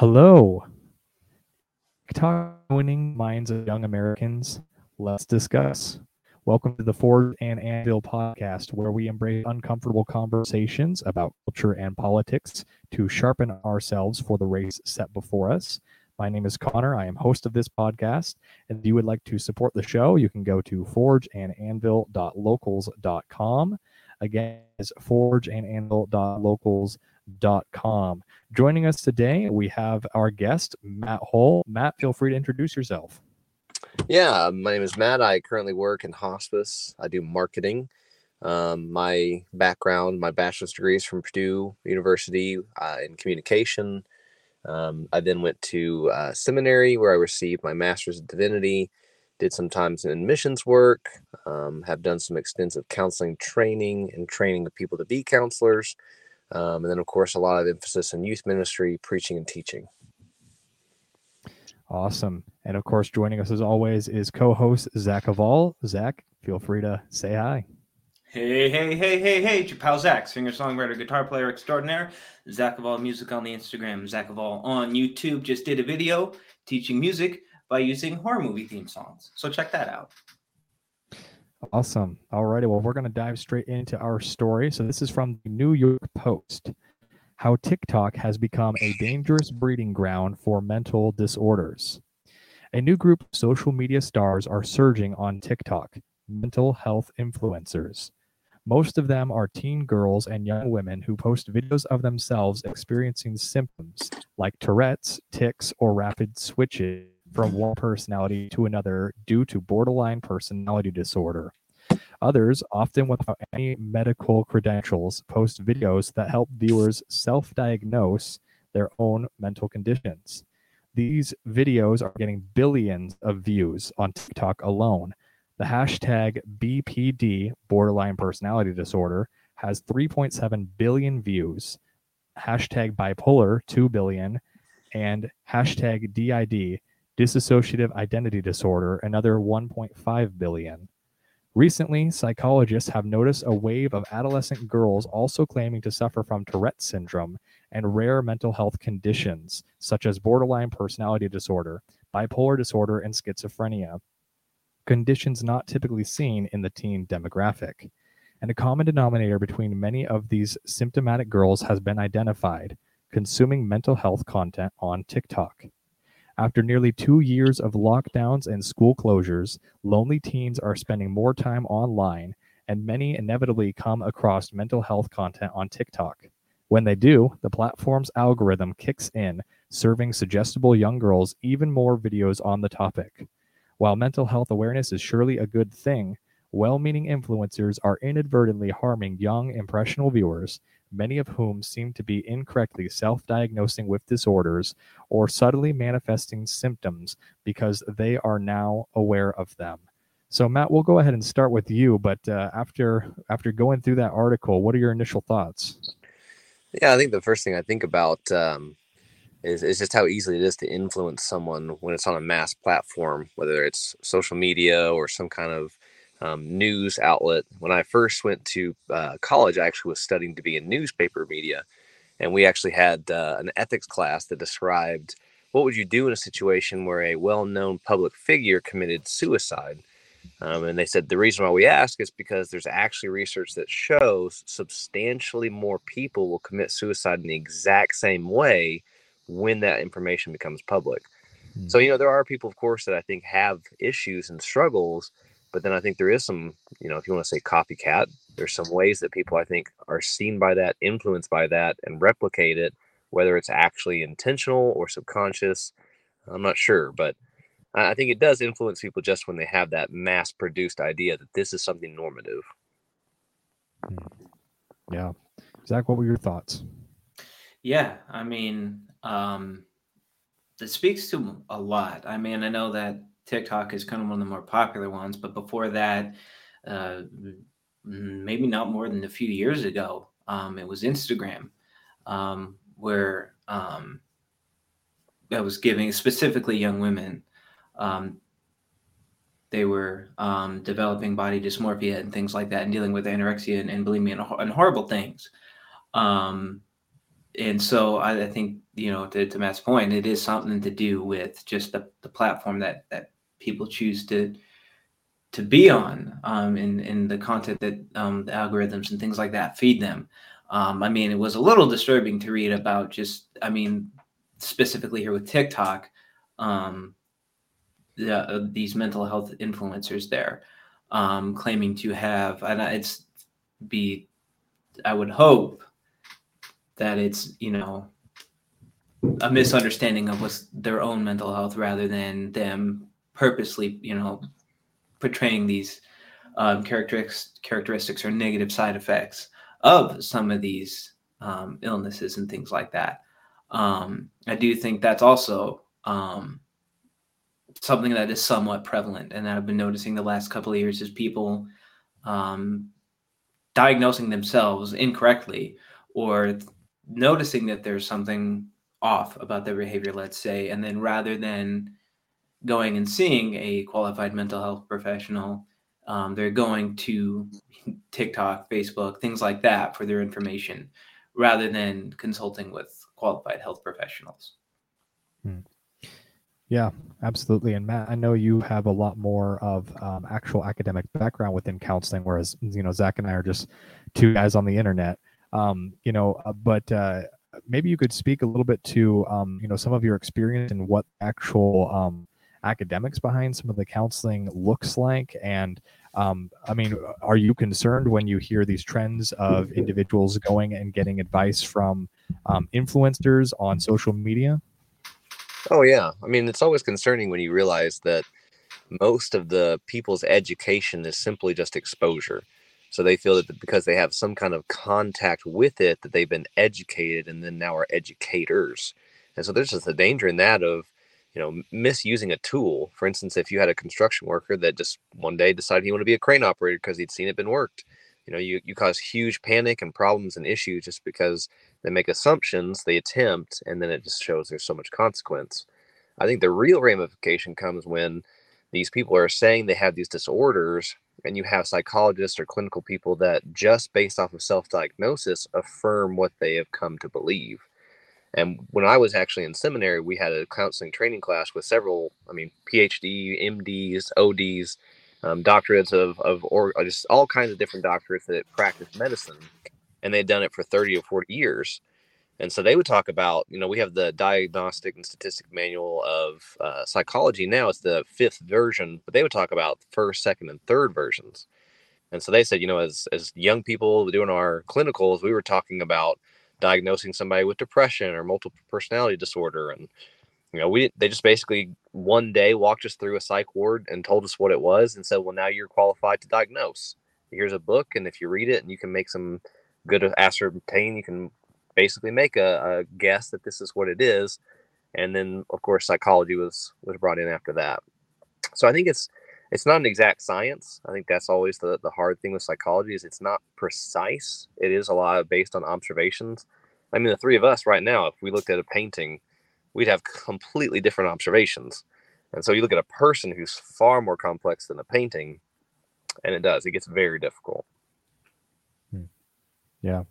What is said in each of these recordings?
Hello. Talk winning minds of young Americans. Let's discuss. Welcome to the Forge and Anvil podcast, where we embrace uncomfortable conversations about culture and politics to sharpen ourselves for the race set before us. My name is Connor. I am host of this podcast. And if you would like to support the show, you can go to forgeandanvil.locals.com. Again, it's forgeandanvil.locals.com. Joining us today, we have our guest, Matt Hull. Matt, feel free to introduce yourself. Yeah, my name is Matt. I currently work in hospice. I do marketing. Um, my background, my bachelor's degree is from Purdue University uh, in communication. Um, I then went to uh, seminary where I received my master's in divinity, did some times in missions work, um, have done some extensive counseling training and training of people to be counselors. Um, and then, of course, a lot of emphasis in youth ministry, preaching, and teaching. Awesome. And of course, joining us as always is co host Zach Aval. Zach, feel free to say hi. Hey, hey, hey, hey, hey, it's your pal Zach, singer, songwriter, guitar player extraordinaire. Zach of All Music on the Instagram, Zach of All on YouTube. Just did a video teaching music by using horror movie theme songs. So check that out. Awesome. All righty. Well, we're going to dive straight into our story. So, this is from the New York Post How TikTok has become a dangerous breeding ground for mental disorders. A new group of social media stars are surging on TikTok mental health influencers. Most of them are teen girls and young women who post videos of themselves experiencing symptoms like Tourette's, tics, or rapid switches from one personality to another due to borderline personality disorder. Others, often without any medical credentials, post videos that help viewers self diagnose their own mental conditions. These videos are getting billions of views on TikTok alone. The hashtag BPD, borderline personality disorder, has 3.7 billion views. Hashtag bipolar, 2 billion. And hashtag DID, dissociative identity disorder, another 1.5 billion. Recently, psychologists have noticed a wave of adolescent girls also claiming to suffer from Tourette syndrome and rare mental health conditions such as borderline personality disorder, bipolar disorder, and schizophrenia. Conditions not typically seen in the teen demographic. And a common denominator between many of these symptomatic girls has been identified consuming mental health content on TikTok. After nearly two years of lockdowns and school closures, lonely teens are spending more time online, and many inevitably come across mental health content on TikTok. When they do, the platform's algorithm kicks in, serving suggestible young girls even more videos on the topic. While mental health awareness is surely a good thing, well meaning influencers are inadvertently harming young, impressionable viewers many of whom seem to be incorrectly self diagnosing with disorders or subtly manifesting symptoms because they are now aware of them. So, Matt, we'll go ahead and start with you. But uh, after after going through that article, what are your initial thoughts? Yeah, I think the first thing I think about um, is, is just how easily it is to influence someone when it's on a mass platform, whether it's social media or some kind of um, news outlet. When I first went to uh, college, I actually was studying to be in newspaper media, and we actually had uh, an ethics class that described what would you do in a situation where a well-known public figure committed suicide. Um, and they said the reason why we ask is because there's actually research that shows substantially more people will commit suicide in the exact same way when that information becomes public. Mm-hmm. So, you know, there are people, of course, that I think have issues and struggles but then I think there is some, you know, if you want to say copycat, there's some ways that people I think are seen by that, influenced by that, and replicate it, whether it's actually intentional or subconscious. I'm not sure, but I think it does influence people just when they have that mass produced idea that this is something normative. Hmm. Yeah. Zach, what were your thoughts? Yeah. I mean, um, it speaks to a lot. I mean, I know that TikTok is kind of one of the more popular ones, but before that, uh, maybe not more than a few years ago, um, it was Instagram, um, where um, that was giving specifically young women. Um, they were um, developing body dysmorphia and things like that, and dealing with anorexia and, and bulimia and, and horrible things. Um, and so I, I, think you know to, to Matt's point, it is something to do with just the, the platform that that people choose to to be on um, in in the content that um, the algorithms and things like that feed them. Um, I mean, it was a little disturbing to read about just, I mean, specifically here with TikTok, um, the, uh, these mental health influencers there um, claiming to have, and it's be, I would hope that it's, you know, a misunderstanding of what's their own mental health rather than them purposely, you know, portraying these um, characteristics, characteristics or negative side effects of some of these um, illnesses and things like that. Um, I do think that's also um, something that is somewhat prevalent, and that I've been noticing the last couple of years is people um, diagnosing themselves incorrectly or noticing that there's something off about their behavior, let's say, and then rather than going and seeing a qualified mental health professional, um, they're going to TikTok, Facebook, things like that for their information rather than consulting with qualified health professionals. Hmm. Yeah, absolutely. And Matt, I know you have a lot more of um, actual academic background within counseling, whereas you know Zach and I are just two guys on the internet. Um, you know, uh, but uh, maybe you could speak a little bit to um, you know some of your experience and what actual um, academics behind some of the counseling looks like, and um, I mean, are you concerned when you hear these trends of individuals going and getting advice from um, influencers on social media? Oh yeah, I mean it's always concerning when you realize that most of the people's education is simply just exposure. So they feel that because they have some kind of contact with it, that they've been educated and then now are educators. And so there's just a danger in that of, you know, misusing a tool. For instance, if you had a construction worker that just one day decided he wanted to be a crane operator because he'd seen it been worked, you know, you, you cause huge panic and problems and issues just because they make assumptions, they attempt, and then it just shows there's so much consequence. I think the real ramification comes when these people are saying they have these disorders, and you have psychologists or clinical people that just based off of self diagnosis affirm what they have come to believe. And when I was actually in seminary, we had a counseling training class with several, I mean, PhD, MDs, ODs, um, doctorates of, of or just all kinds of different doctorates that practice medicine and they'd done it for 30 or 40 years. And so they would talk about, you know, we have the diagnostic and statistic manual of uh, psychology now. It's the fifth version, but they would talk about first, second, and third versions. And so they said, you know, as as young people doing our clinicals, we were talking about diagnosing somebody with depression or multiple personality disorder, and you know, we they just basically one day walked us through a psych ward and told us what it was, and said, well, now you're qualified to diagnose. Here's a book, and if you read it and you can make some good ascertain. You can basically make a, a guess that this is what it is, and then of course psychology was was brought in after that. So I think it's it's not an exact science. I think that's always the the hard thing with psychology is it's not precise. It is a lot based on observations. I mean, the three of us right now, if we looked at a painting, we'd have completely different observations. And so you look at a person who's far more complex than a painting, and it does. It gets very difficult. Hmm. Yeah.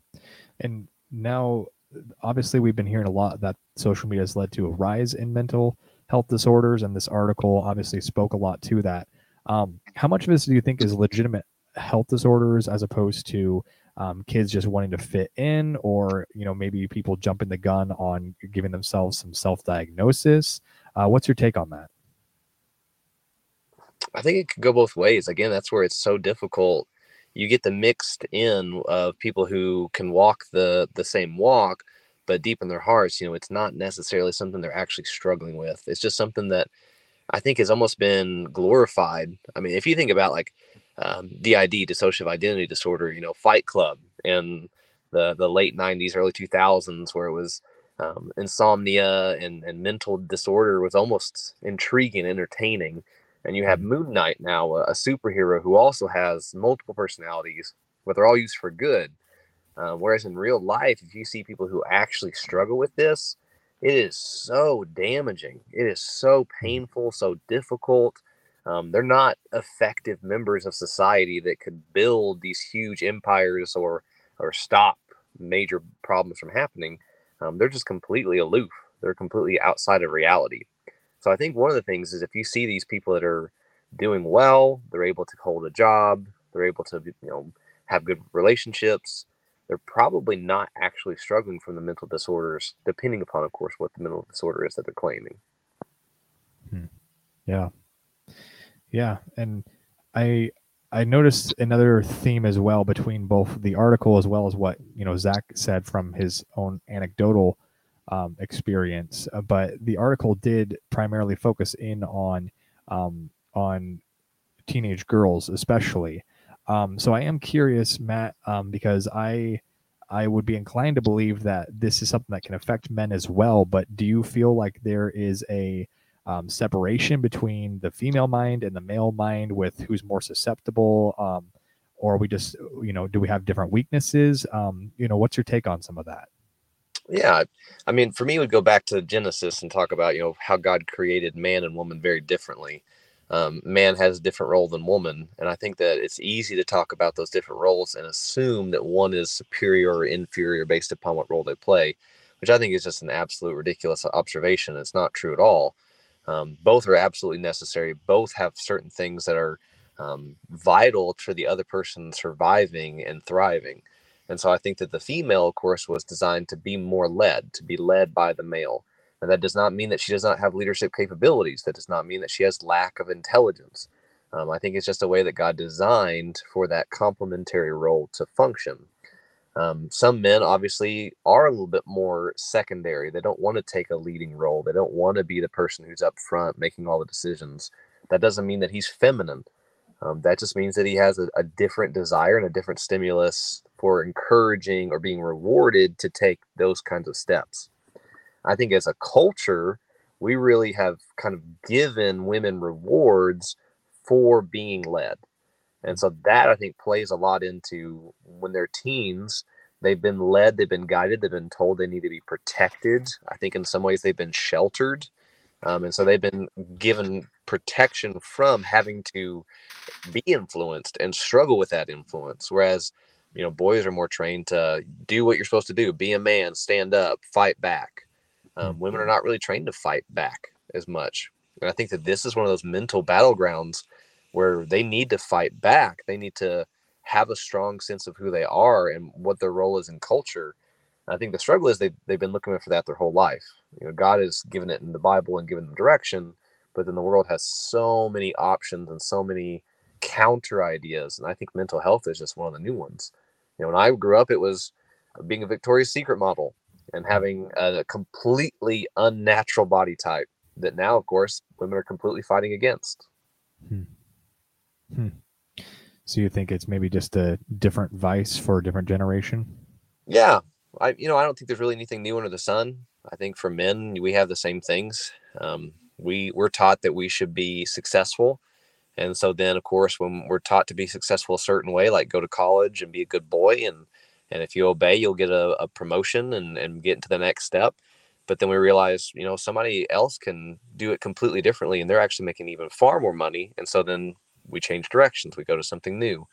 And now, obviously, we've been hearing a lot that social media has led to a rise in mental health disorders, and this article obviously spoke a lot to that. Um, how much of this do you think is legitimate health disorders as opposed to um, kids just wanting to fit in, or you know maybe people jumping the gun on giving themselves some self-diagnosis? Uh, what's your take on that? I think it could go both ways. Again, that's where it's so difficult you get the mixed in of people who can walk the the same walk but deep in their hearts you know it's not necessarily something they're actually struggling with it's just something that i think has almost been glorified i mean if you think about like um, did dissociative identity disorder you know fight club in the the late 90s early 2000s where it was um, insomnia and, and mental disorder was almost intriguing entertaining and you have Moon Knight now, a, a superhero who also has multiple personalities, but they're all used for good. Uh, whereas in real life, if you see people who actually struggle with this, it is so damaging. It is so painful, so difficult. Um, they're not effective members of society that could build these huge empires or or stop major problems from happening. um, they're just completely aloof. They're completely outside of reality. So I think one of the things is if you see these people that are doing well, they're able to hold a job, they're able to you know have good relationships, they're probably not actually struggling from the mental disorders, depending upon, of course, what the mental disorder is that they're claiming. Hmm. Yeah, yeah, and I I noticed another theme as well between both the article as well as what you know Zach said from his own anecdotal um, experience. Uh, but the article did primarily focus in on um, on teenage girls, especially. Um, so I am curious, Matt, um, because I I would be inclined to believe that this is something that can affect men as well. But do you feel like there is a um, separation between the female mind and the male mind with who's more susceptible? Um, or we just, you know, do we have different weaknesses? Um, you know, what's your take on some of that? Yeah, I mean, for me, would go back to Genesis and talk about you know how God created man and woman very differently. Um, man has a different role than woman, and I think that it's easy to talk about those different roles and assume that one is superior or inferior based upon what role they play, which I think is just an absolute ridiculous observation. It's not true at all. Um, both are absolutely necessary. Both have certain things that are um, vital to the other person surviving and thriving. And so I think that the female, of course, was designed to be more led, to be led by the male. And that does not mean that she does not have leadership capabilities. That does not mean that she has lack of intelligence. Um, I think it's just a way that God designed for that complementary role to function. Um, some men obviously are a little bit more secondary. They don't want to take a leading role. They don't want to be the person who's up front making all the decisions. That doesn't mean that he's feminine. Um, that just means that he has a, a, different desire and a different stimulus for encouraging or being rewarded to take those kinds of steps. I think as a culture, we really have kind of given women rewards for being led. And so that I think plays a lot into when they're teens, they've been led, they've been guided, they've been told they need to be protected. I think in some ways they've been sheltered. Um, and so they've been given protection from having to be influenced and struggle with that influence. Whereas, you know, boys are more trained to do what you're supposed to do, be a man, stand up, fight back. Um, women are not really trained to fight back as much. And I think that this is one of those mental battlegrounds where they need to fight back. They need to have a strong sense of who they are and what their role is in culture. And I think the struggle is they they've been looking for that their whole life. You know, God has given it in the Bible and given them direction, but then the world has so many options and so many counter ideas. And I think mental health is just one of the new ones. You know, when I grew up, it was being a Victoria's Secret model and having a completely unnatural body type that now, of course, women are completely fighting against. Hmm. Hmm. So you think it's maybe just a different vice for a different generation? Yeah, I you know I don't think there's really anything new under the sun. I think for men we have the same things. Um, we we're taught that we should be successful, and so then of course when we're taught to be successful a certain way, like go to college and be a good boy, and and if you obey, you'll get a, a promotion and and get into the next step. But then we realize, you know, somebody else can do it completely differently, and they're actually making even far more money. And so then we change directions we go to something new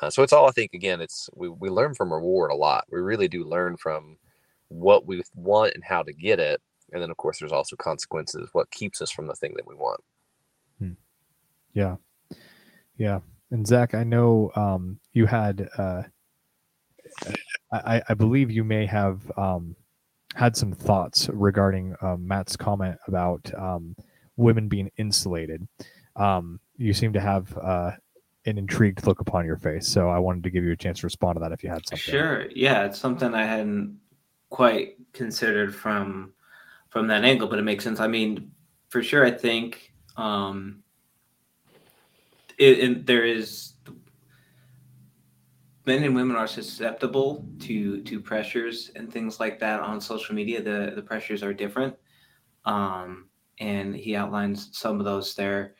uh, so it's all i think again it's we, we learn from reward a lot we really do learn from what we want and how to get it and then of course there's also consequences what keeps us from the thing that we want hmm. yeah yeah and zach i know um, you had uh, I, I believe you may have um, had some thoughts regarding uh, matt's comment about um, women being insulated um, you seem to have uh, an intrigued look upon your face. So I wanted to give you a chance to respond to that if you had something. Sure. Yeah, it's something I hadn't quite considered from from that angle, but it makes sense. I mean, for sure, I think um, it, it, there is men and women are susceptible to to pressures and things like that on social media. The the pressures are different, um, and he outlines some of those there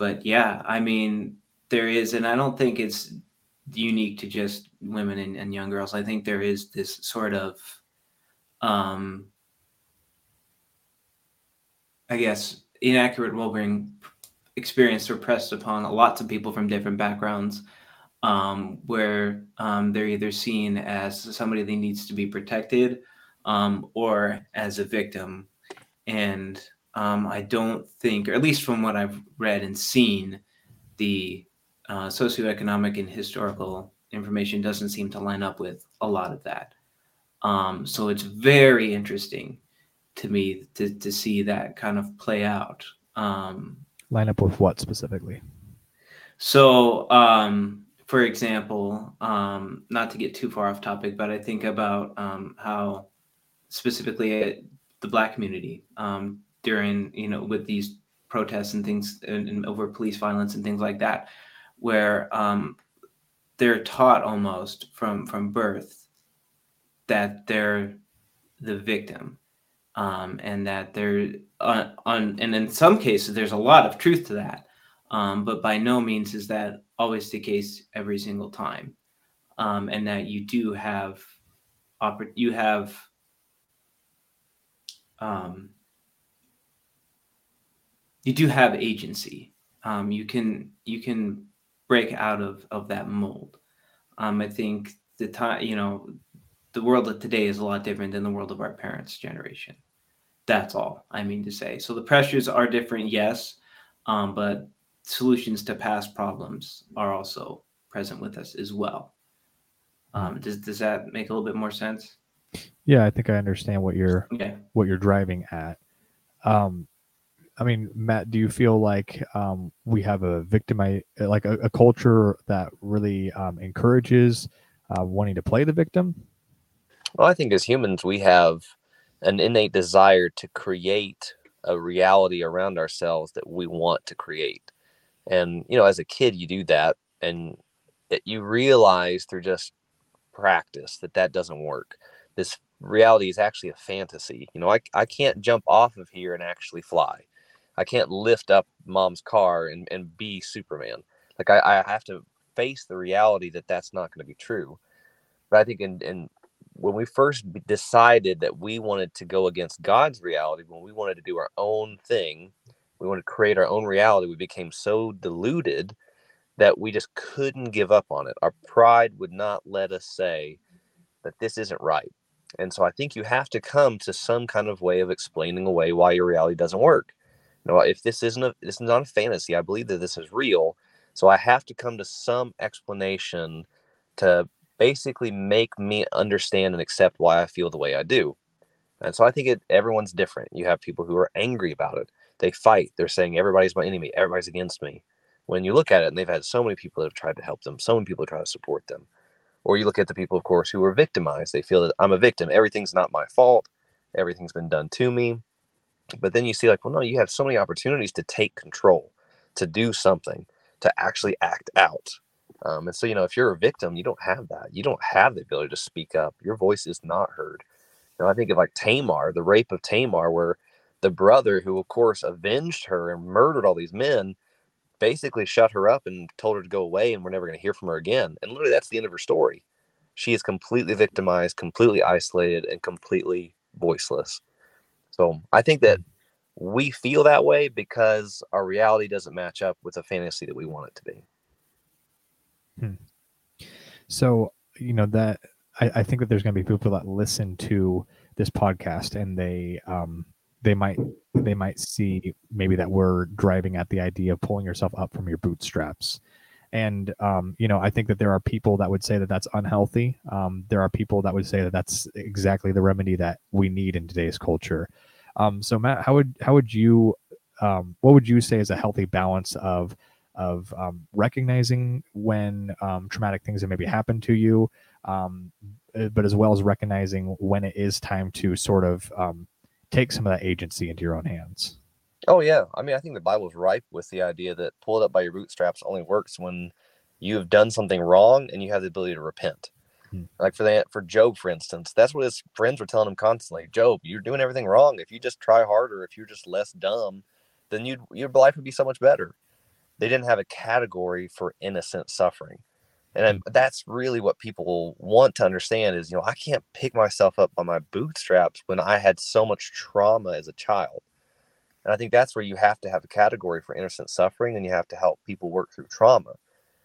but yeah, I mean, there is, and I don't think it's unique to just women and, and young girls. I think there is this sort of, um, I guess, inaccurate well-being experience repressed upon lots of people from different backgrounds, um, where um, they're either seen as somebody that needs to be protected, um, or as a victim. And um, I don't think, or at least from what I've read and seen, the uh, socioeconomic and historical information doesn't seem to line up with a lot of that. Um, so it's very interesting to me to, to see that kind of play out. Um, line up with what specifically? So, um, for example, um, not to get too far off topic, but I think about um, how specifically the black community um, during, you know, with these protests and things and, and, over police violence and things like that, where um, they're taught almost from from birth that they're the victim um, and that they're on, on and in some cases there's a lot of truth to that um, but by no means is that always the case every single time um, and that you do have you have um, you do have agency. Um, you can you can break out of of that mold. Um, i think the time you know the world of today is a lot different than the world of our parents generation. That's all i mean to say. So the pressures are different yes um, but solutions to past problems are also present with us as well. Um, does does that make a little bit more sense? Yeah, I think I understand what you're okay. what you're driving at. Um, I mean, Matt, do you feel like um, we have a victim, like a, a culture that really um, encourages uh, wanting to play the victim? Well, I think as humans, we have an innate desire to create a reality around ourselves that we want to create. And, you know, as a kid, you do that and it, you realize through just practice that that doesn't work. This reality is actually a fantasy. You know, I, I can't jump off of here and actually fly. I can't lift up mom's car and, and be Superman. Like, I, I have to face the reality that that's not going to be true. But I think in, in when we first decided that we wanted to go against God's reality, when we wanted to do our own thing, we wanted to create our own reality, we became so deluded that we just couldn't give up on it. Our pride would not let us say that this isn't right. And so I think you have to come to some kind of way of explaining away why your reality doesn't work. You know, if this isn't a this is not a fantasy, I believe that this is real. So I have to come to some explanation to basically make me understand and accept why I feel the way I do. And so I think it everyone's different. You have people who are angry about it. They fight. They're saying everybody's my enemy, everybody's against me. When you look at it, and they've had so many people that have tried to help them, so many people try to support them. Or you look at the people, of course, who are victimized. They feel that I'm a victim. Everything's not my fault. Everything's been done to me. But then you see, like, well, no, you have so many opportunities to take control, to do something, to actually act out. Um, and so, you know, if you're a victim, you don't have that. You don't have the ability to speak up. Your voice is not heard. You know, I think of like Tamar, the rape of Tamar, where the brother, who of course avenged her and murdered all these men, basically shut her up and told her to go away and we're never going to hear from her again. And literally, that's the end of her story. She is completely victimized, completely isolated, and completely voiceless. So I think that we feel that way because our reality doesn't match up with the fantasy that we want it to be. Hmm. So, you know, that I, I think that there's going to be people that listen to this podcast and they, um, they might they might see maybe that we're driving at the idea of pulling yourself up from your bootstraps. And um, you know i think that there are people that would say that that's unhealthy. Um, there are people that would say that that's exactly the remedy that we need in today's culture. Um, so matt how would how would you um, what would you say is a healthy balance of of um, recognizing when um, traumatic things have maybe happened to you uh, but as well as recognizing when it is time to sort of take some of that agency into your own hands. Oh yeah, I mean, I think the Bible's ripe with the idea that pulled up by your bootstraps only works when you have done something wrong and you have the ability to repent. Hmm. Like for that, for Job, for instance, that's what his friends were telling him constantly. Job, you're doing everything wrong. If you just try harder, if you're just less dumb, then you'd your life would be so much better. They didn't have a category for innocent suffering and that's really what people want to understand is you know i can't pick myself up by my bootstraps when i had so much trauma as a child and i think that's where you have to have a category for innocent suffering and you have to help people work through trauma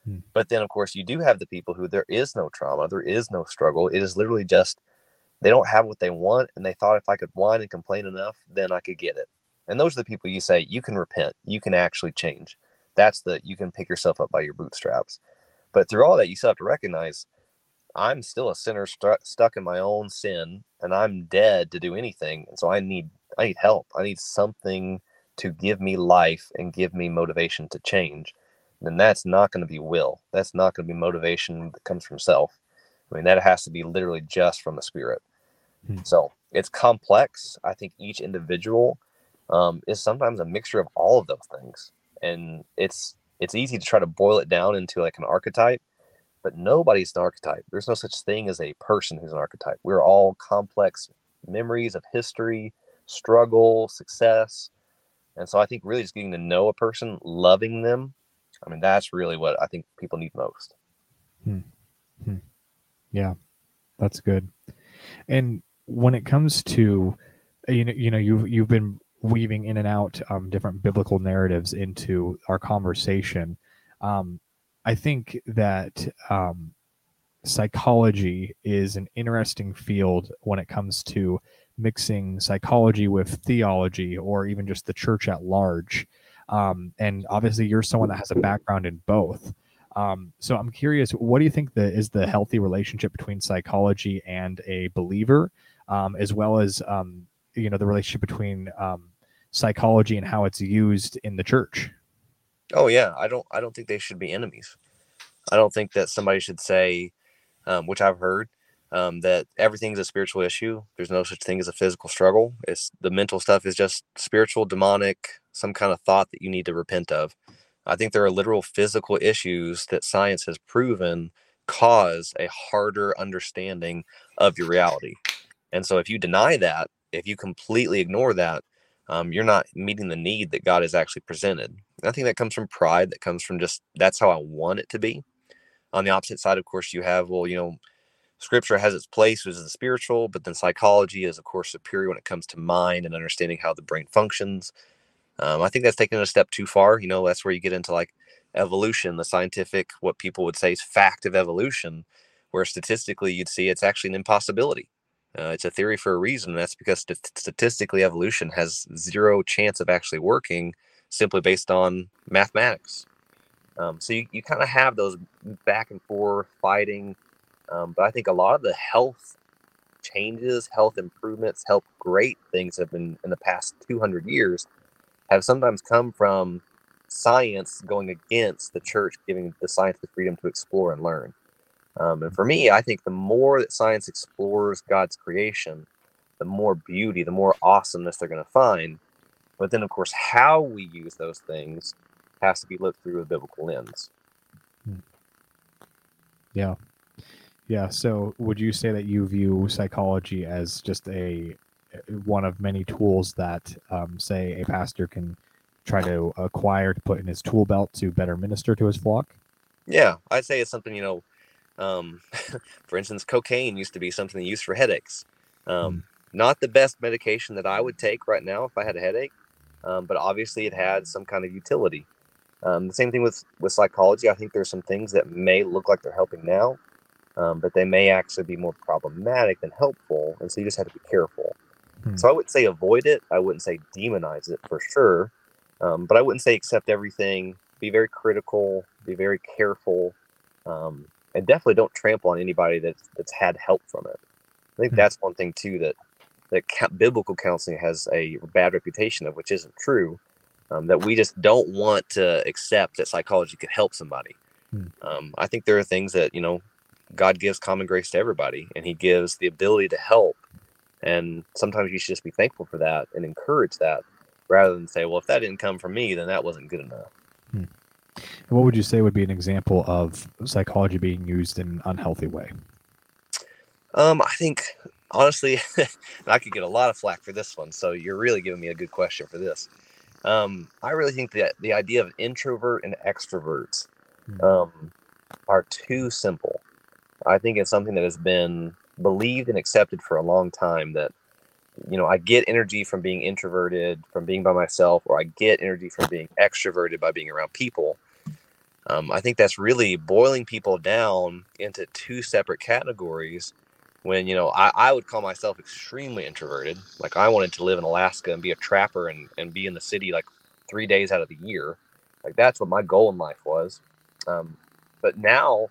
hmm. but then of course you do have the people who there is no trauma there is no struggle it is literally just they don't have what they want and they thought if I could whine and complain enough, then I could get it. And those are the people you say you can repent, you can actually change. That's the you can pick yourself up by your bootstraps. But through all that, you still have to recognize I'm still a sinner st- stuck in my own sin, and I'm dead to do anything. And so I need I need help. I need something to give me life and give me motivation to change. And that's not going to be will. That's not going to be motivation that comes from self. I mean, that has to be literally just from the spirit. Hmm. So it's complex. I think each individual um, is sometimes a mixture of all of those things, and it's it's easy to try to boil it down into like an archetype, but nobody's an archetype. There's no such thing as a person who's an archetype. We're all complex memories of history, struggle, success, and so I think really just getting to know a person, loving them. I mean, that's really what I think people need most. Hmm. Hmm. Yeah, that's good. And when it comes to you know, you know, you've you've been weaving in and out um, different biblical narratives into our conversation. Um, I think that um, psychology is an interesting field when it comes to mixing psychology with theology or even just the church at large. Um, and obviously, you're someone that has a background in both. Um, so I'm curious, what do you think the, is the healthy relationship between psychology and a believer, um, as well as you know the relationship between um, psychology and how it's used in the church? Oh yeah, I don't I don't think they should be enemies. I don't think that somebody should say, um, which I've heard, um, that everything's a spiritual issue. There's no such thing as a physical struggle. It's the mental stuff is just spiritual, demonic, some kind of thought that you need to repent of. I think there are literal physical issues that science has proven cause a harder understanding of your reality. And so if you deny that, if you completely ignore that, um, you're not meeting the need that God has actually presented. I think that comes from pride, that comes from just that's how I want it to be. On the opposite side, of course, you have, well, you know, scripture has its place which is the spiritual, but then psychology is, of course, superior when it comes to mind and understanding how the brain functions. Um, I think that's taken a step too far. You know, that's where you get into like evolution, the scientific, what people would say is fact of evolution, where statistically you'd see it's actually an impossibility. Uh, it's a theory for a reason. And that's because st- statistically, evolution has zero chance of actually working simply based on mathematics. Um, so you, you kind of have those back and forth fighting. Um, but I think a lot of the health changes, health improvements, health great things have been in the past 200 years have sometimes come from science going against the church giving the science the freedom to explore and learn. Um, and for me, I think the more that science explores God's creation, the more beauty, the more awesomeness they're going to find. But then, of course, how we use those things has to be looked through a biblical lens. Hmm. Yeah. Yeah. So, would you say that you view psychology as just a one of many tools that, um, say, a pastor can try to acquire to put in his tool belt to better minister to his flock? Yeah, I'd say it's something you know um, for instance, cocaine used to be something used for headaches. Um, mm. Not the best medication that I would take right now if I had a headache, um, but obviously it had some kind of utility. Um, the same thing with with psychology. I think there's some things that may look like they're helping now, um, but they may actually be more problematic than helpful, and so you just have to be careful. Hmm. So I wouldn't say avoid it. I wouldn't say demonize it for sure, um, but I wouldn't say accept everything. Be very critical. Be very careful. Um, and definitely don't trample on anybody that's that's had help from it. I think mm-hmm. that's one thing too that that biblical counseling has a bad reputation of, which isn't true. Um, that we just don't want to accept that psychology could help somebody. Mm-hmm. Um, I think there are things that you know God gives common grace to everybody, and He gives the ability to help. And sometimes you should just be thankful for that and encourage that, rather than say, "Well, if that didn't come from me, then that wasn't good enough." Mm-hmm. What would you say would be an example of psychology being used in an unhealthy way? Um, I think honestly, I could get a lot of flack for this one. So you're really giving me a good question for this. Um, I really think that the idea of introvert and extroverts hmm. um, are too simple. I think it's something that has been believed and accepted for a long time that you know i get energy from being introverted from being by myself or i get energy from being extroverted by being around people um, I think that's really boiling people down into two separate categories when you know I, I would call myself extremely introverted. Like i wanted to live in alaska and be a trapper and, and be in the city like three days out of the year. Like that's what my goal in life was. Um, but now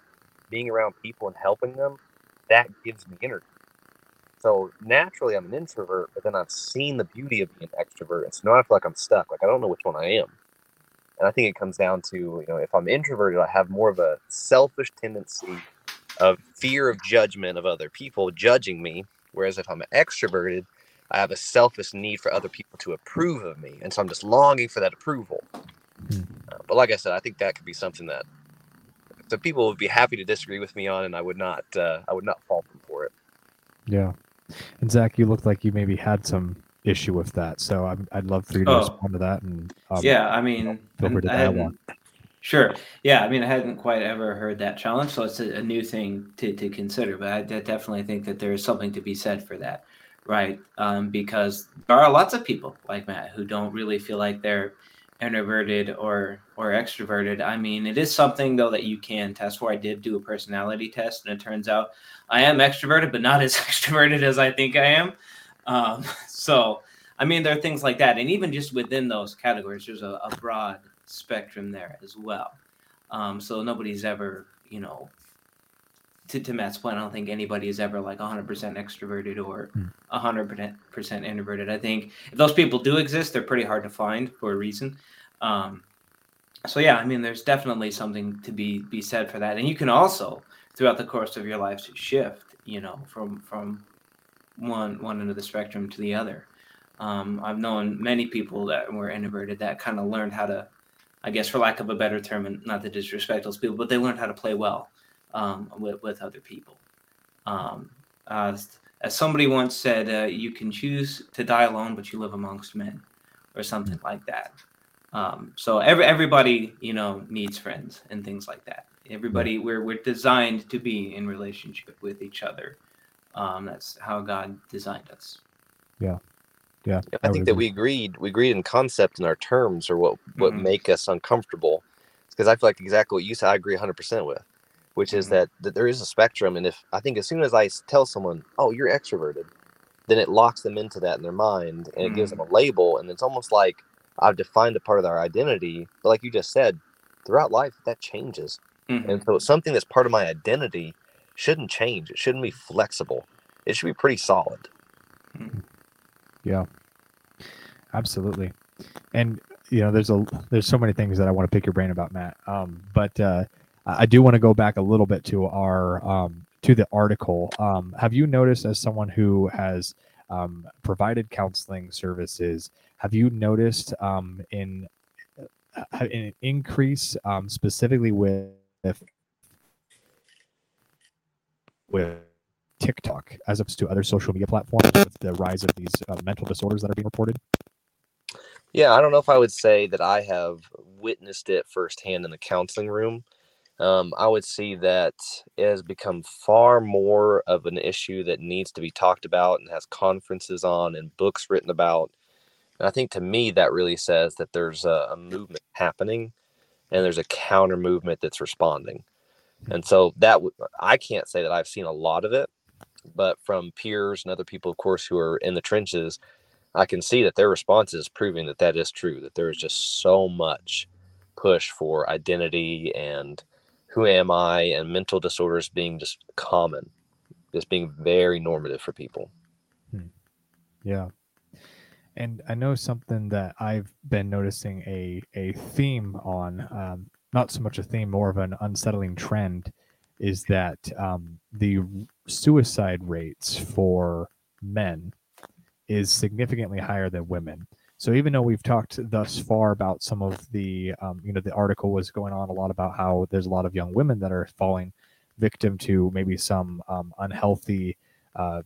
being around people and helping them that gives me energy. So naturally i'm an introvert but then i've seen the beauty of being an extrovert. And so now i feel like i'm stuck. Like i don't know which one i am and i think it comes down to you know if i'm introverted i have more of a selfish tendency of fear of judgment of other people judging me. Whereas if I'm extroverted, I have a selfish need for other people to approve of me. And so I'm just longing for that approval. Hmm. Uh, but like I said, I think that could be something that so people would be happy to disagree with me on, and I would not, uh, I would not fault them for it. Yeah. And Zach, you looked like you maybe had some issue with that. So i would love for you to oh. respond to that. And um, yeah, I mean, feel free to add one. Sure. Yeah. I mean, I hadn't quite ever heard that challenge, so it's a, a new thing to, to consider. But I definitely think that there is something to be said for that, right? Um, because there are lots of people like Matt who don't really feel like they're introverted or or extroverted. I mean, it is something though that you can test for. I did do a personality test, and it turns out I am extroverted, but not as extroverted as I think I am. Um, so, I mean, there are things like that, and even just within those categories, there's a, a broad spectrum there as well. Um, so nobody's ever, you know, to, to Matt's point, I don't think anybody is ever like 100% extroverted or 100% hmm. introverted. I think if those people do exist, they're pretty hard to find for a reason. Um, so yeah, I mean, there's definitely something to be be said for that, and you can also throughout the course of your life shift, you know, from from one one end of the spectrum to the other. Um, I've known many people that were introverted that kind of learned how to I guess, for lack of a better term, and not to disrespect those people, but they learned how to play well um, with, with other people. Um, uh, as somebody once said, uh, you can choose to die alone, but you live amongst men, or something like that. Um, so every everybody, you know, needs friends and things like that. Everybody, we're we're designed to be in relationship with each other. Um, that's how God designed us. Yeah, yeah, I, I think that we agreed we agreed in concept and our terms are what what mm-hmm. make us uncomfortable. Because I feel like exactly what you said, I agree 100 percent with, which mm-hmm. is that that there is a spectrum, and if I think as soon as I tell someone, "Oh, you're extroverted," then it locks them into that in their mind, and mm-hmm. it gives them mm-hmm. a label, and it's almost like I've defined a part of their identity. But like you just said, throughout life that changes, and mm-hmm. so something that's part of my identity shouldn't change. It shouldn't be flexible. It should be pretty solid. Mm-hmm. Yeah, absolutely. And you know, there's a there's so many things that I want to pick your brain about, Matt. Um, but uh, I do want to go back a little bit to our um, to the article. Um, have you noticed, as someone who has um, provided counseling services, have you noticed um, in uh, an increase um, specifically with with TikTok as opposed to other social media platforms with the rise of these uh, mental disorders that are being reported? Yeah, I don't know if I would say that I have witnessed it firsthand in the counseling room. Um, I would see that it has become far more of an issue that needs to be talked about and has conferences on and books written about. And I think to me, that really says that there's a, a movement happening and there's a counter movement that's responding. And so that w- I can't say that I've seen a lot of it, but from peers and other people, of course, who are in the trenches, I can see that their response is proving that that is true. That there is just so much push for identity and who am I and mental disorders being just common, just being very normative for people. Hmm. Yeah. And I know something that I've been noticing a, a theme on, um, not so much a theme, more of an unsettling trend, is that um, the suicide rates for men is significantly higher than women. So even though we've talked thus far about some of the, um, you know, the article was going on a lot about how there's a lot of young women that are falling victim to maybe some um, unhealthy uh,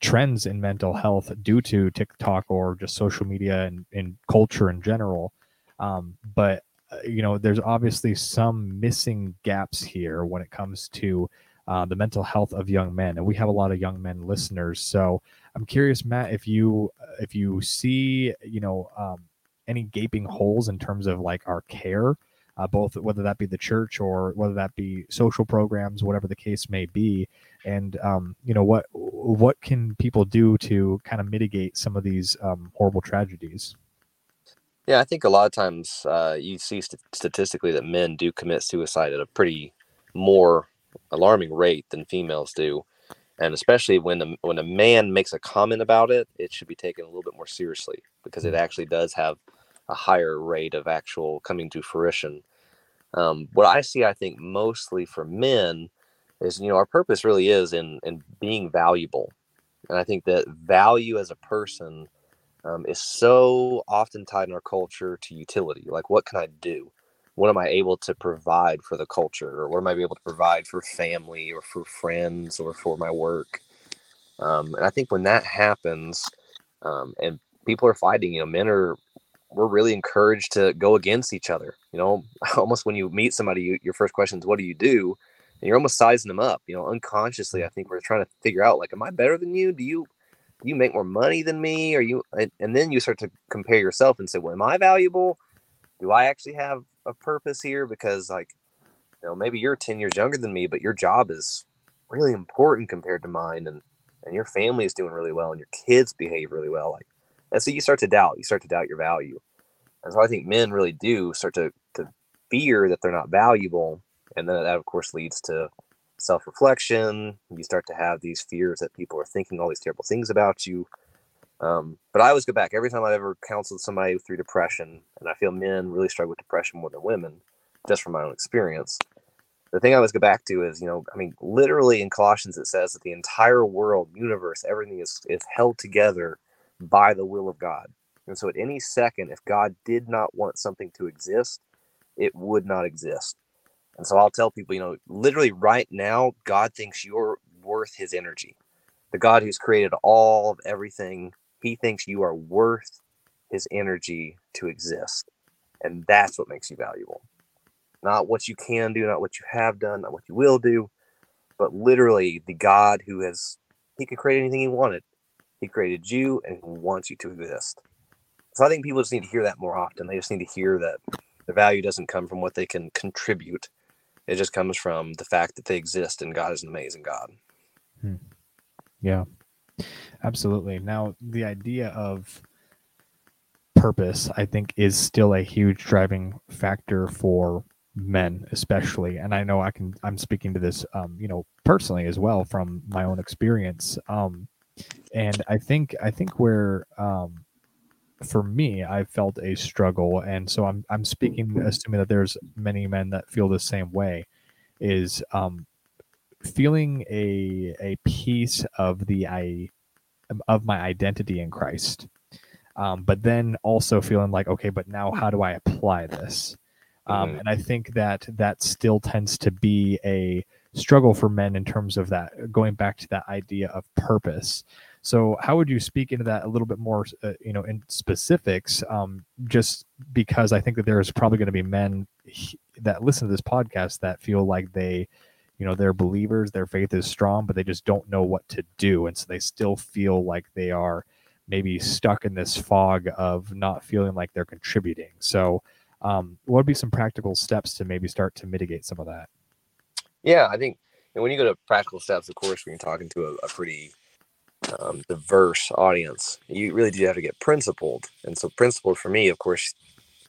trends in mental health due to TikTok or just social media and, and culture in general. Um, but you know, there's obviously some missing gaps here when it comes to uh, the mental health of young men, and we have a lot of young men listeners. So I'm curious, Matt, if you if you see you know um, any gaping holes in terms of like our care uh, both whether that be the church or whether that be social programs, whatever the case may be. And um, you know what what can people do to kind of mitigate some of these um, horrible tragedies? Yeah, I think a lot of times uh, you see st- statistically that men do commit suicide at a pretty more alarming rate than females do, and especially when the, when a man makes a comment about it, it should be taken a little bit more seriously because it mm. actually does have a higher rate of actual coming to fruition. Um, what I see, I think, mostly for men is you know our purpose really is in in being valuable, and I think that value as a person um, is so often tied in our culture to utility. Like, what can I do? What am I able to provide for the culture? Or what am I able to provide for family or for friends or for my work? Um, and I think when that happens um, and people are fighting, you know, men are, we're really encouraged to go against each other. You know, almost when you meet somebody, you, your first question is, what do you do? And you're almost sizing them up, you know, unconsciously. I think we're trying to figure out, like, am I better than you? Do you, you make more money than me or you and, and then you start to compare yourself and say well am i valuable? Do i actually have a purpose here? Because like you know maybe you're 10 years younger than me but your job is really important compared to mine and and your family is doing really well and your kids behave really well like and so you start to doubt you start to doubt your value. And so i think men really do start to to fear that they're not valuable and then that of course leads to self reflection. You start to have these fears that people are thinking all these terrible things about you. Um, but I always go back every time I've ever counseled somebody through depression, and I feel men really struggle with depression more than women, just from my own experience. The thing I always go back to is, you know, I mean, literally in Colossians it says that the entire world, universe, everything is is held together by the will of God. And so, at any second, if God did not want something to exist, it would not exist. And so I'll tell people, you know, literally right now, God thinks you're worth his energy. The God who's created all of everything, he thinks you are worth his energy to exist. And that's what makes you valuable. Not what you can do, not what you have done, not what you will do, but literally the God who has, he could create anything he wanted. He created you and wants you to exist. So I think people just need to hear that more often. They just need to hear that the value doesn't come from what they can contribute it just comes from the fact that they exist and God is an amazing God. Hmm. Yeah, absolutely. Now, the idea of purpose, I think, is still a huge driving factor for men, especially. And I know I can, I'm speaking to this, um, you know, personally as well from my own experience. Um, and I think, I think where, um, for me, I felt a struggle, and so I'm I'm speaking, assuming that there's many men that feel the same way, is um, feeling a a piece of the I of my identity in Christ, um, but then also feeling like okay, but now how do I apply this? Um, mm-hmm. And I think that that still tends to be a struggle for men in terms of that going back to that idea of purpose so, how would you speak into that a little bit more, uh, you know, in specifics? Um, just because I think that there's probably going to be men that listen to this podcast that feel like they, you know, they're believers, their faith is strong, but they just don't know what to do, and so they still feel like they are maybe stuck in this fog of not feeling like they're contributing. So, um, what would be some practical steps to maybe start to mitigate some of that? Yeah, I think and when you go to practical steps, of course, when you're talking to a, a pretty um, diverse audience. You really do have to get principled. And so, principled for me, of course,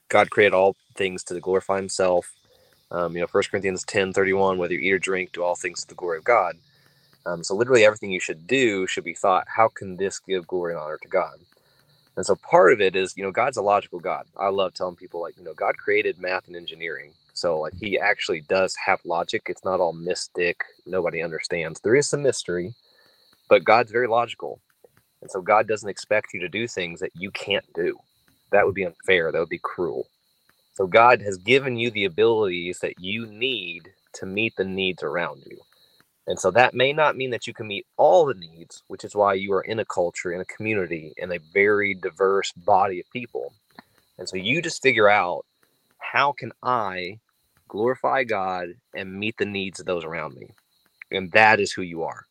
God created all things to glorify Himself. Um, you know, First Corinthians 10 31, whether you eat or drink, do all things to the glory of God. Um, so, literally, everything you should do should be thought, how can this give glory and honor to God? And so, part of it is, you know, God's a logical God. I love telling people, like, you know, God created math and engineering. So, like, He actually does have logic. It's not all mystic. Nobody understands. There is some mystery, but God's very logical. And so God doesn't expect you to do things that you can't do. That would be unfair. That would be cruel. So God has given you the abilities that you need to meet the needs around you. And so that may not mean that you can meet all the needs, which is why you are in a culture, in a community, in a very diverse body of people. And so you just figure out how can I glorify God and meet the needs of those around me? And that is who you are.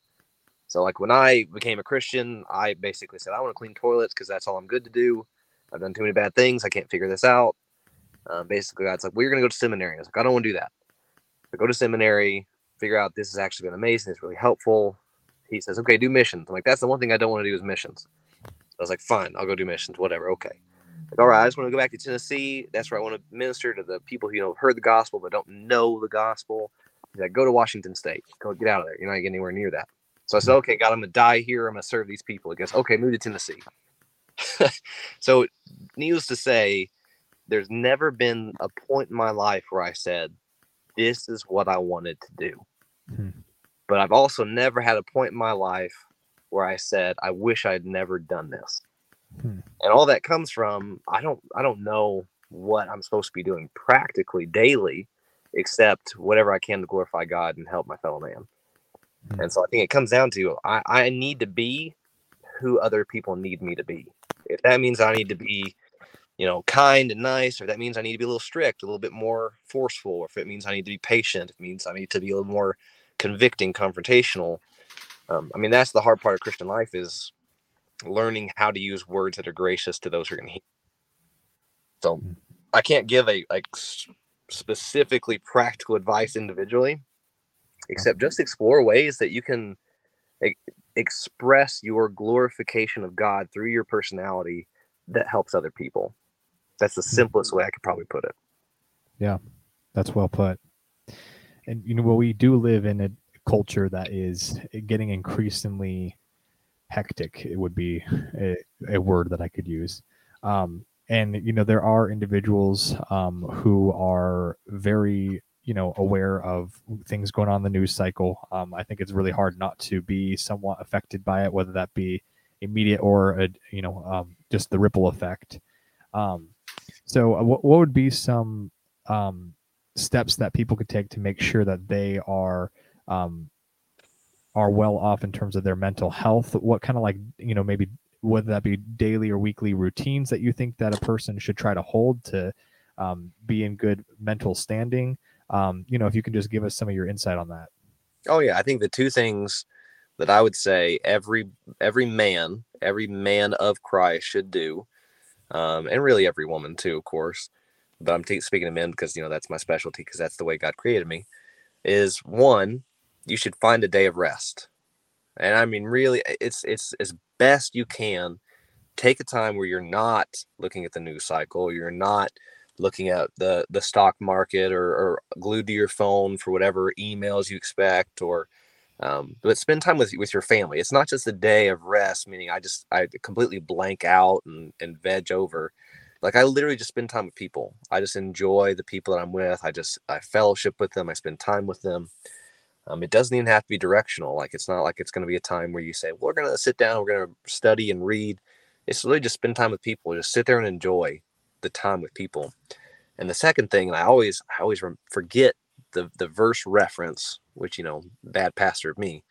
So like when I became a Christian, I basically said I want to clean toilets because that's all I'm good to do. I've done too many bad things. I can't figure this out. Uh, basically, God's like, going to go to seminary. I was like, I don't want to do that. Go to seminary, figure out this has actually been amazing. It's really helpful. He says, okay, do missions. I'm like, that's the one thing I don't want to do is missions. So I was like, fine, I'll go do missions, whatever. Okay. Like, all right, I just want to go back to Tennessee. That's where I want to minister to the people who you know heard the gospel but don't know the gospel. He's like, go to Washington State. Go get out of there. You're not getting anywhere near that. So I said, okay, God, I'm gonna die here. I'm gonna serve these people. He goes, okay, move to Tennessee. so, needless to say, there's never been a point in my life where I said, this is what I wanted to do. Hmm. But I've also never had a point in my life where I said, I wish I'd never done this. Hmm. And all that comes from I don't I don't know what I'm supposed to be doing practically daily, except whatever I can to glorify God and help my fellow man. Hmm. And so I think it comes down to I, I need to be who other people need me to be. If that means I need to be, you know, kind and nice, or that means I need to be a little strict, a little bit more forceful, or if it means I need to be patient, it means I need to be a little more convicting, confrontational. Um, I mean, that's the hard part of Christian life is learning how to use words that are gracious to those who are going to hear. So hmm. I can't give a like specifically practical advice individually, except just explore ways that you can express your glorification of God through your personality that helps other people. That's the simplest way I could probably put it. Yeah, that's well put. And you know, well, we do live in a culture that is getting increasingly hectic. It would be a, a word that I could use. Um, and you know, there are individuals um, who are very you know aware of things going on in the news cycle. Um, i think it's really hard not to be somewhat affected by it whether that be immediate or a, you know um, just the ripple effect. Um, so uh, what, what would be some um, steps that people could take to make sure that they are um, are well off in terms of their mental health? What kind of like you know maybe whether that be daily or weekly routines that you think that a person should try to hold to um, be in good mental standing um, you know, if you can just give us some of your insight on that. Oh yeah, I think the two things that I would say every every man, every man of Christ should do, um, and really every woman too, of course. But I'm t- speaking of men because you know that's my specialty because that's the way God created me. Is one, you should find a day of rest, and I mean really, it's it's as best you can. Take a time where you're not looking at the news cycle, you're not looking at the the stock market or, or glued to your phone for whatever emails you expect or um, but spend time with with your family. It's not just a day of rest meaning i just i completely blank out and, and veg over. Like i literally just spend time with people. I just enjoy the people that i'm with. I just i fellowship with them. I spend time with them. Um, it doesn't even have to be directional. Like it's not like it's going to be a time where you say we're going to sit down we're going to study and read. It's really just spend time with people. Just sit there and enjoy the time with people. And the second thing, and I always I always forget the the verse reference, which you know, bad pastor of me.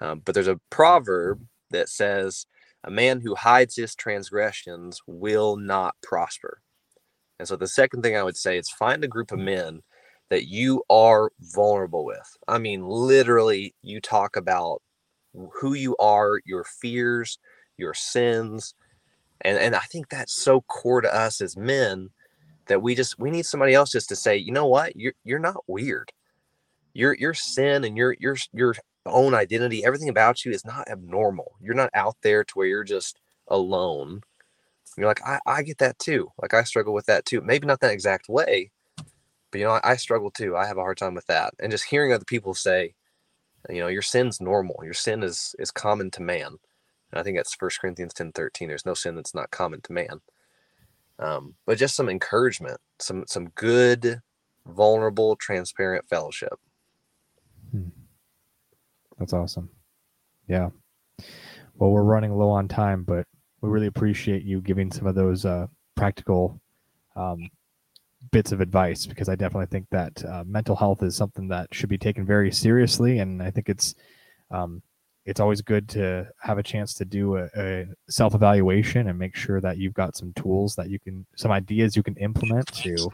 Um, but there's a proverb that says, "A man who hides his transgressions will not prosper." And so the second thing I would say is find a group of men that you are vulnerable with. I mean, literally, you talk about who you are, your fears, your sins, and and I think that's so core to us as men that we just we need somebody else just to say, you know what, you're you're not weird. Your your sin and your your your own identity, everything about you is not abnormal. You're not out there to where you're just alone. You're like, I, I get that too. Like I struggle with that too. Maybe not that exact way, but you know, I, I struggle too. I have a hard time with that. And just hearing other people say, you know, your sin's normal. Your sin is is common to man. I think that's First Corinthians 10 13. There's no sin that's not common to man. Um, but just some encouragement, some some good, vulnerable, transparent fellowship. Hmm. That's awesome. Yeah. Well, we're running low on time, but we really appreciate you giving some of those uh, practical um, bits of advice because I definitely think that uh, mental health is something that should be taken very seriously, and I think it's um, it's always good to have a chance to do a, a self evaluation and make sure that you've got some tools that you can, some ideas you can implement to,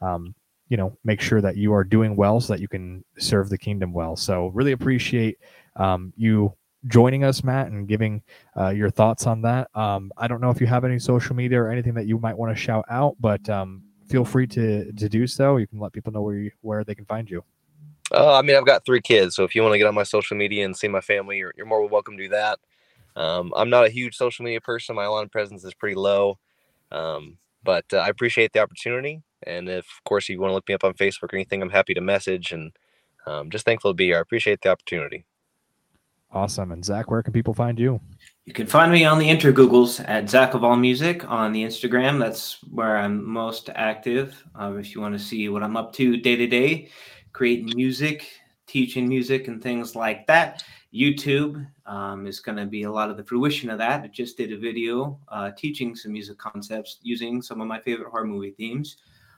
um, you know, make sure that you are doing well so that you can serve the kingdom well. So, really appreciate um, you joining us, Matt, and giving uh, your thoughts on that. Um, I don't know if you have any social media or anything that you might want to shout out, but um, feel free to to do so. You can let people know where you, where they can find you. Uh, I mean, I've got three kids, so if you want to get on my social media and see my family, you're, you're more than welcome to do that. Um, I'm not a huge social media person. My online presence is pretty low, um, but uh, I appreciate the opportunity. And if, of course, if you want to look me up on Facebook or anything, I'm happy to message and um, just thankful to be here. I appreciate the opportunity. Awesome. And Zach, where can people find you? You can find me on the inter Googles at Zach of All Music on the Instagram. That's where I'm most active. Um, if you want to see what I'm up to day to day, creating music, teaching music, and things like that. YouTube um, is going to be a lot of the fruition of that. I just did a video uh, teaching some music concepts using some of my favorite horror movie themes.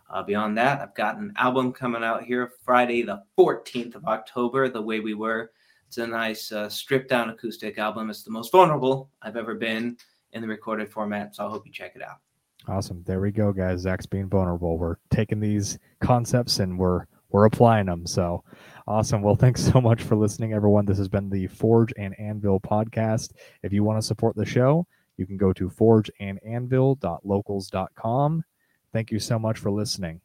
Uh, beyond that, I've got an album coming out here Friday, the 14th of October, The Way We Were. It's a nice uh, stripped down acoustic album. It's the most vulnerable I've ever been in the recorded format. So I hope you check it out. Awesome. There we go, guys. Zach's being vulnerable. We're taking these concepts and we're we're applying them. So awesome. Well, thanks so much for listening, everyone. This has been the Forge and Anvil podcast. If you want to support the show, you can go to forgeandanvil.locals.com. Thank you so much for listening.